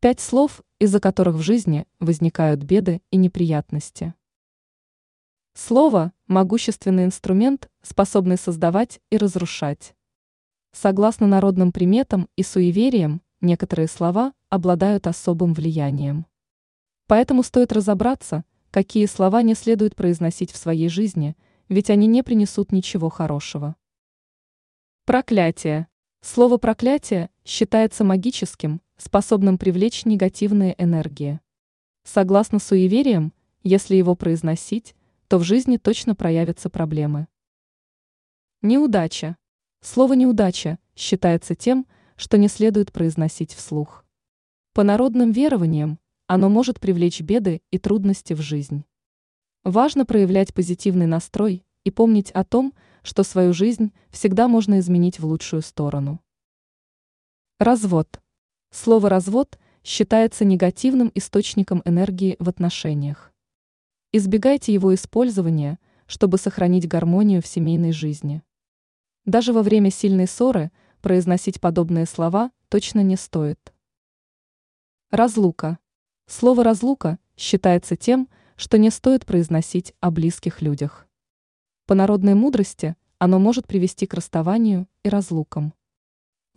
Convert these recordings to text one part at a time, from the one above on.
Пять слов, из-за которых в жизни возникают беды и неприятности. Слово – могущественный инструмент, способный создавать и разрушать. Согласно народным приметам и суевериям, некоторые слова обладают особым влиянием. Поэтому стоит разобраться, какие слова не следует произносить в своей жизни, ведь они не принесут ничего хорошего. Проклятие. Слово «проклятие» считается магическим, способным привлечь негативные энергии. Согласно суевериям, если его произносить, то в жизни точно проявятся проблемы. Неудача. Слово «неудача» считается тем, что не следует произносить вслух. По народным верованиям, оно может привлечь беды и трудности в жизнь. Важно проявлять позитивный настрой и помнить о том, что свою жизнь всегда можно изменить в лучшую сторону. Развод. Слово «развод» считается негативным источником энергии в отношениях. Избегайте его использования, чтобы сохранить гармонию в семейной жизни. Даже во время сильной ссоры произносить подобные слова точно не стоит. Разлука. Слово «разлука» считается тем, что не стоит произносить о близких людях. По народной мудрости оно может привести к расставанию и разлукам.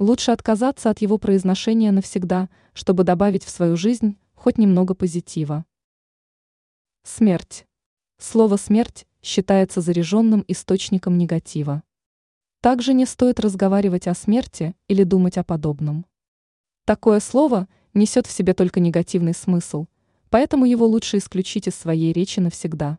Лучше отказаться от его произношения навсегда, чтобы добавить в свою жизнь хоть немного позитива. Смерть. Слово «смерть» считается заряженным источником негатива. Также не стоит разговаривать о смерти или думать о подобном. Такое слово несет в себе только негативный смысл, поэтому его лучше исключить из своей речи навсегда.